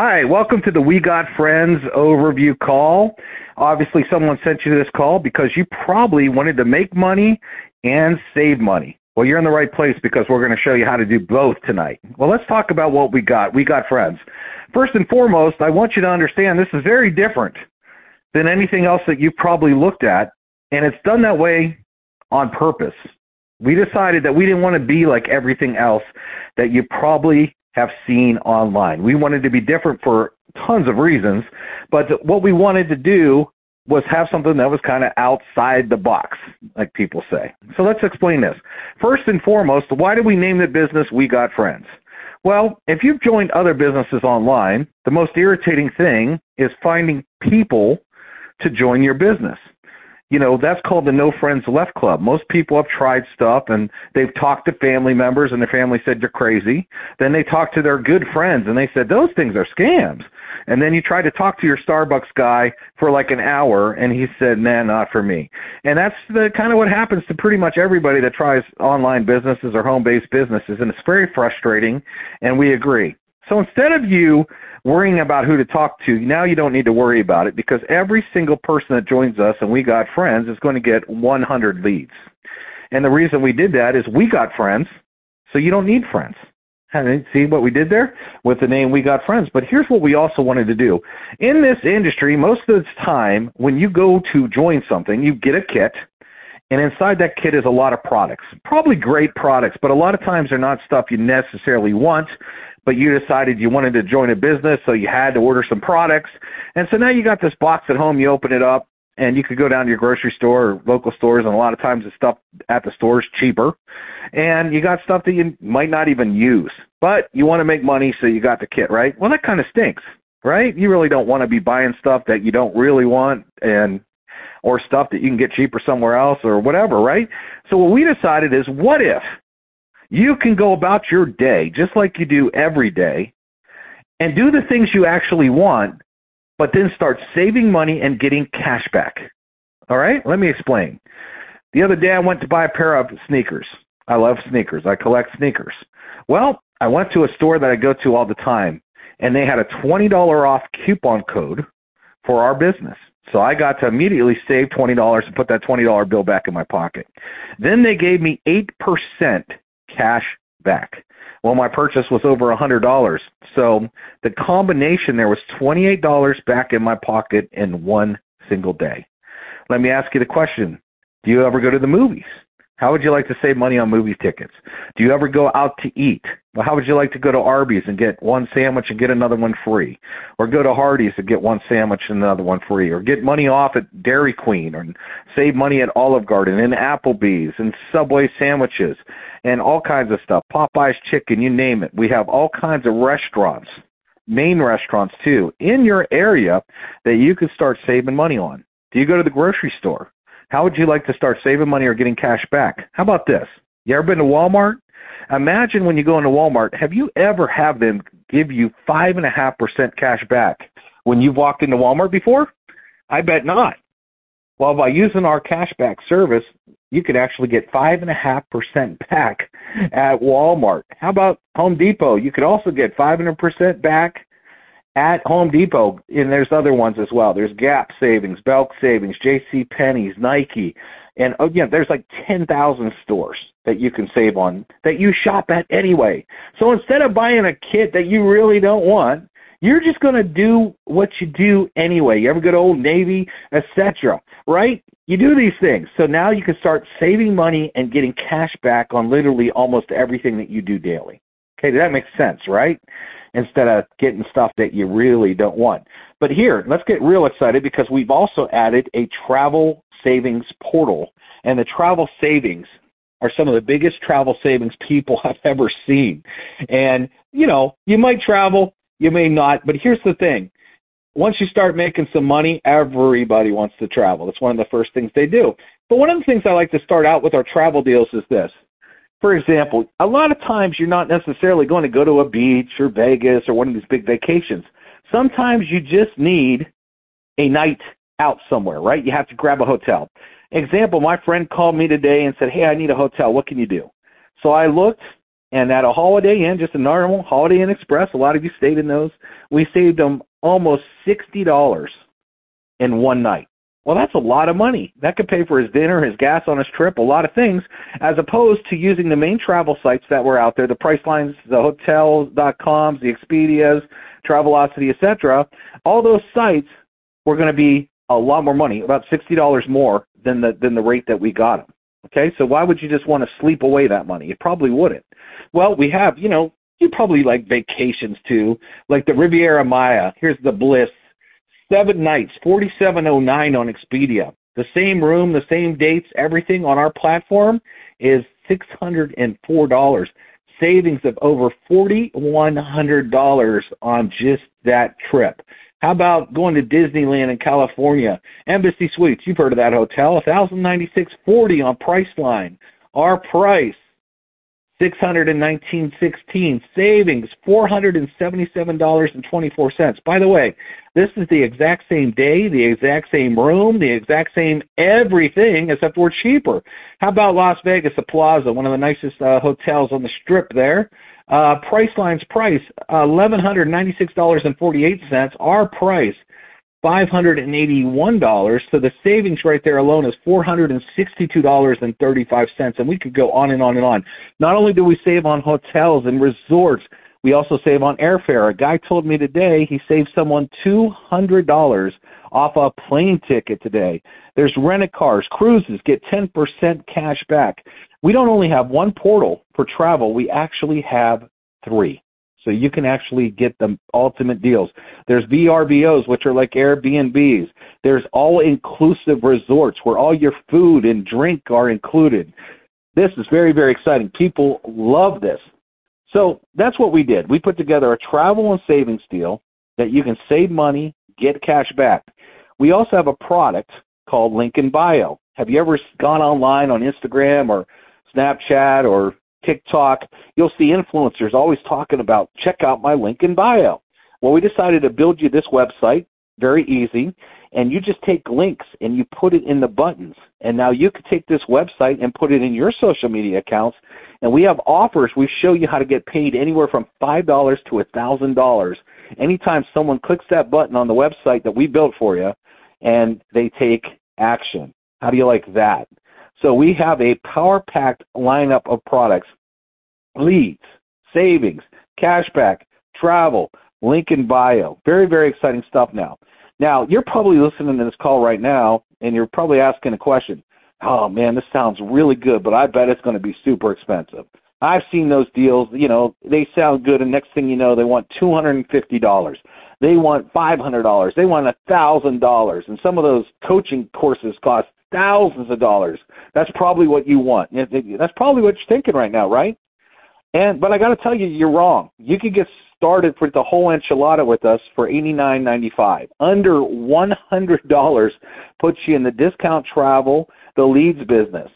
Hi, welcome to the We Got Friends overview call. Obviously, someone sent you this call because you probably wanted to make money and save money. Well, you're in the right place because we're going to show you how to do both tonight. Well, let's talk about what we got. We got friends. First and foremost, I want you to understand this is very different than anything else that you've probably looked at, and it's done that way on purpose. We decided that we didn't want to be like everything else that you probably have seen online. We wanted to be different for tons of reasons, but what we wanted to do was have something that was kind of outside the box, like people say. So let's explain this. First and foremost, why did we name the business We Got Friends? Well, if you've joined other businesses online, the most irritating thing is finding people to join your business you know, that's called the No Friends Left Club. Most people have tried stuff and they've talked to family members and their family said you're crazy. Then they talked to their good friends and they said those things are scams. And then you try to talk to your Starbucks guy for like an hour and he said, nah, not for me. And that's the kind of what happens to pretty much everybody that tries online businesses or home based businesses. And it's very frustrating and we agree. So instead of you worrying about who to talk to, now you don't need to worry about it because every single person that joins us and we got friends is going to get 100 leads. And the reason we did that is we got friends, so you don't need friends. See what we did there with the name We Got Friends. But here's what we also wanted to do. In this industry, most of the time, when you go to join something, you get a kit, and inside that kit is a lot of products. Probably great products, but a lot of times they're not stuff you necessarily want but you decided you wanted to join a business, so you had to order some products. And so now you got this box at home, you open it up, and you could go down to your grocery store or local stores, and a lot of times the stuff at the store is cheaper. And you got stuff that you might not even use, but you want to make money, so you got the kit, right? Well, that kind of stinks, right? You really don't want to be buying stuff that you don't really want and or stuff that you can get cheaper somewhere else or whatever, right? So what we decided is what if you can go about your day just like you do every day and do the things you actually want, but then start saving money and getting cash back. All right? Let me explain. The other day I went to buy a pair of sneakers. I love sneakers. I collect sneakers. Well, I went to a store that I go to all the time, and they had a $20 off coupon code for our business. So I got to immediately save $20 and put that $20 bill back in my pocket. Then they gave me 8% cash back. Well, my purchase was over a hundred dollars. So the combination there was twenty eight dollars back in my pocket in one single day. Let me ask you the question. Do you ever go to the movies? How would you like to save money on movie tickets? Do you ever go out to eat? Well, how would you like to go to Arby's and get one sandwich and get another one free? Or go to Hardee's and get one sandwich and another one free? Or get money off at Dairy Queen or save money at Olive Garden and Applebee's and Subway sandwiches and all kinds of stuff. Popeye's chicken, you name it. We have all kinds of restaurants, main restaurants too, in your area that you could start saving money on. Do you go to the grocery store? How would you like to start saving money or getting cash back? How about this? You ever been to Walmart? Imagine when you go into Walmart, have you ever had them give you five and a half percent cash back when you've walked into Walmart before? I bet not. Well, by using our cashback service, you could actually get five and a half percent back at Walmart. How about Home Depot? You could also get five hundred percent back at Home Depot, and there's other ones as well. There's Gap savings, Belk savings, J.C. Penney's, Nike, and again, oh, there's like 10,000 stores that you can save on that you shop at anyway. So instead of buying a kit that you really don't want, you're just going to do what you do anyway. You ever go to Old Navy, etc. Right? You do these things. So now you can start saving money and getting cash back on literally almost everything that you do daily. Okay, that makes sense, right? Instead of getting stuff that you really don't want. But here, let's get real excited because we've also added a travel savings portal. And the travel savings are some of the biggest travel savings people have ever seen. And, you know, you might travel, you may not, but here's the thing. Once you start making some money, everybody wants to travel. That's one of the first things they do. But one of the things I like to start out with our travel deals is this for example, a lot of times you're not necessarily going to go to a beach or Vegas or one of these big vacations. Sometimes you just need a night out somewhere, right? You have to grab a hotel. Example, my friend called me today and said, Hey, I need a hotel. What can you do? So I looked And at a Holiday Inn, just a normal Holiday Inn Express, a lot of you stayed in those, we saved them almost $60 in one night. Well, that's a lot of money. That could pay for his dinner, his gas on his trip, a lot of things, as opposed to using the main travel sites that were out there, the Pricelines, the hotels.coms, the Expedias, Travelocity, etc. All those sites were going to be a lot more money, about $60 more than the than the rate that we got them. Okay, so why would you just want to sleep away that money? You probably wouldn't. Well, we have, you know, you probably like vacations too, like the Riviera Maya. Here's the Bliss seven nights, 4709 on Expedia. The same room, the same dates, everything on our platform is $604. Savings of over $4,100 on just that trip. How about going to Disneyland in California? Embassy Suites, you've heard of that hotel, 1096 on Priceline. Our price, Six hundred and nineteen sixteen savings four hundred and seventy seven dollars and twenty four cents. By the way, this is the exact same day, the exact same room, the exact same everything, except we're cheaper. How about Las Vegas, the Plaza, one of the nicest uh, hotels on the strip there? Uh, Priceline's price eleven hundred ninety six dollars and forty eight cents. Our price $581. So the savings right there alone is $462.35. And we could go on and on and on. Not only do we save on hotels and resorts, we also save on airfare. A guy told me today he saved someone $200 off a plane ticket today. There's rent cars, cruises, get 10% cash back. We don't only have one portal for travel, we actually have three. So you can actually get the ultimate deals. There's VRBOs, which are like Airbnbs. There's all inclusive resorts where all your food and drink are included. This is very, very exciting. People love this. So that's what we did. We put together a travel and savings deal that you can save money, get cash back. We also have a product called Link in Bio. Have you ever gone online on Instagram or Snapchat or TikTok, you'll see influencers always talking about check out my link in bio. Well, we decided to build you this website, very easy, and you just take links and you put it in the buttons. And now you can take this website and put it in your social media accounts. And we have offers. We show you how to get paid anywhere from $5 to $1,000 anytime someone clicks that button on the website that we built for you and they take action. How do you like that? So we have a power packed lineup of products leads, savings, cashback, travel, link in bio. Very, very exciting stuff now. Now, you're probably listening to this call right now, and you're probably asking a question. Oh, man, this sounds really good, but I bet it's going to be super expensive. I've seen those deals, you know, they sound good, and next thing you know, they want $250. They want $500. They want $1,000. And some of those coaching courses cost thousands of dollars. That's probably what you want. That's probably what you're thinking right now, right? And but I got to tell you, you're wrong. You could get started for the whole enchilada with us for eighty nine ninety five. Under one hundred dollars puts you in the discount travel, the leads business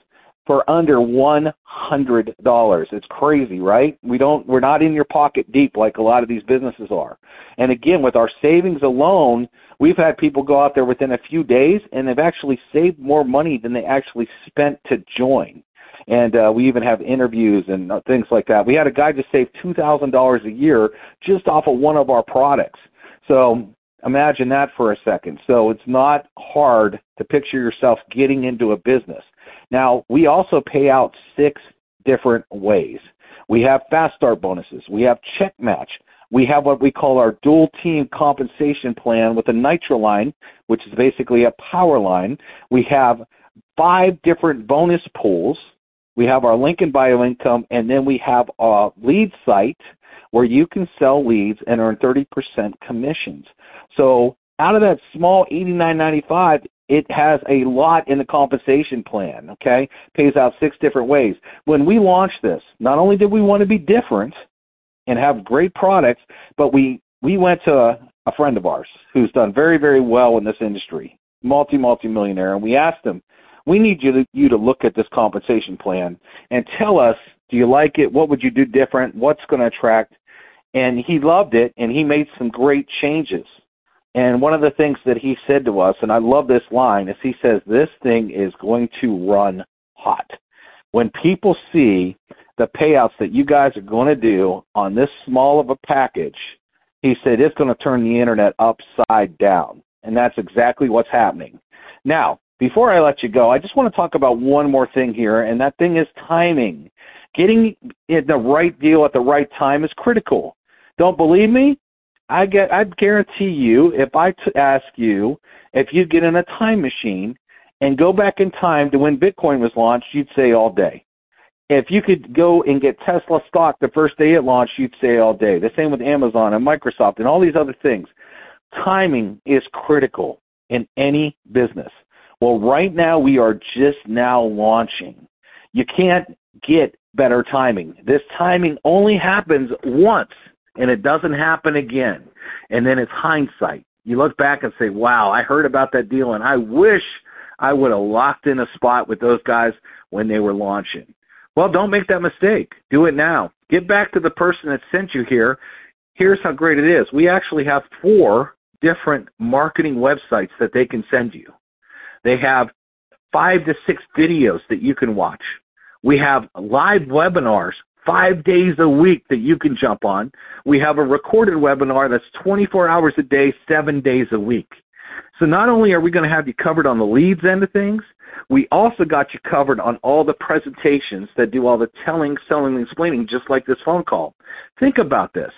for under one hundred dollars. It's crazy, right? We don't we're not in your pocket deep like a lot of these businesses are. And again, with our savings alone, We've had people go out there within a few days and they've actually saved more money than they actually spent to join. And uh, we even have interviews and uh, things like that. We had a guy just save two thousand dollars a year just off of one of our products. So imagine that for a second. So it's not hard to picture yourself getting into a business. Now we also pay out six different ways. We have fast start bonuses. We have check match. We have what we call our dual team compensation plan with a nitro line, which is basically a power line. We have five different bonus pools. We have our Link in Bio income, and then we have a lead site where you can sell leads and earn 30% commissions. So out of that small 89.95, it has a lot in the compensation plan. Okay, pays out six different ways. When we launched this, not only did we want to be different, and have great products. But we we went to a, a friend of ours who's done very very well in this industry, multi multi millionaire, and we asked him, we need you to you to look at this compensation plan and tell us, do you like it? What would you do different? What's going to attract? And he loved it, and he made some great changes. And one of the things that he said to us, and I love this line, is he says, This thing is going to run hot. When people see the payouts that you guys are going to do on this small of a package, he said it's going to turn the internet upside down. And that's exactly what's happening. Now, before I let you go, I just want to talk about one more thing here, and that thing is timing. Getting the right deal at the right time is critical. Don't believe me? I get. I guarantee you, if I t- ask you if you get in a time machine and go back in time to when Bitcoin was launched, you'd say all day. If you could go and get Tesla stock the first day it launched, you'd say all day. The same with Amazon and Microsoft and all these other things. Timing is critical in any business. Well, right now we are just now launching. You can't get better timing. This timing only happens once and it doesn't happen again. And then it's hindsight. You look back and say, wow, I heard about that deal and I wish I would have locked in a spot with those guys when they were launching. Well, don't make that mistake. Do it now. Get back to the person that sent you here. Here's how great it is. We actually have four different marketing websites that they can send you. They have five to six videos that you can watch. We have live webinars five days a week that you can jump on. We have a recorded webinar that's 24 hours a day, seven days a week. So not only are we going to have you covered on the leads end of things, we also got you covered on all the presentations that do all the telling, selling, and explaining, just like this phone call. Think about this.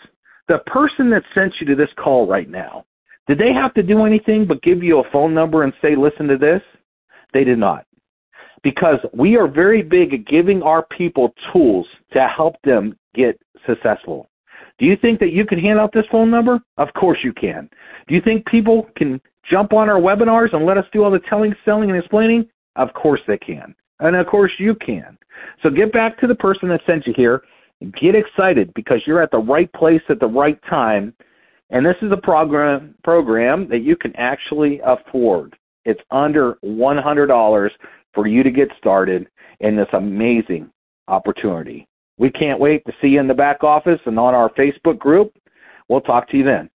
The person that sent you to this call right now, did they have to do anything but give you a phone number and say, listen to this? They did not because we are very big at giving our people tools to help them get successful. Do you think that you can hand out this phone number? Of course you can. Do you think people can jump on our webinars and let us do all the telling, selling, and explaining? Of course they can. And of course you can. So get back to the person that sent you here. Get excited because you're at the right place at the right time. And this is a program program that you can actually afford. It's under $100 for you to get started in this amazing opportunity. We can't wait to see you in the back office and on our Facebook group. We'll talk to you then.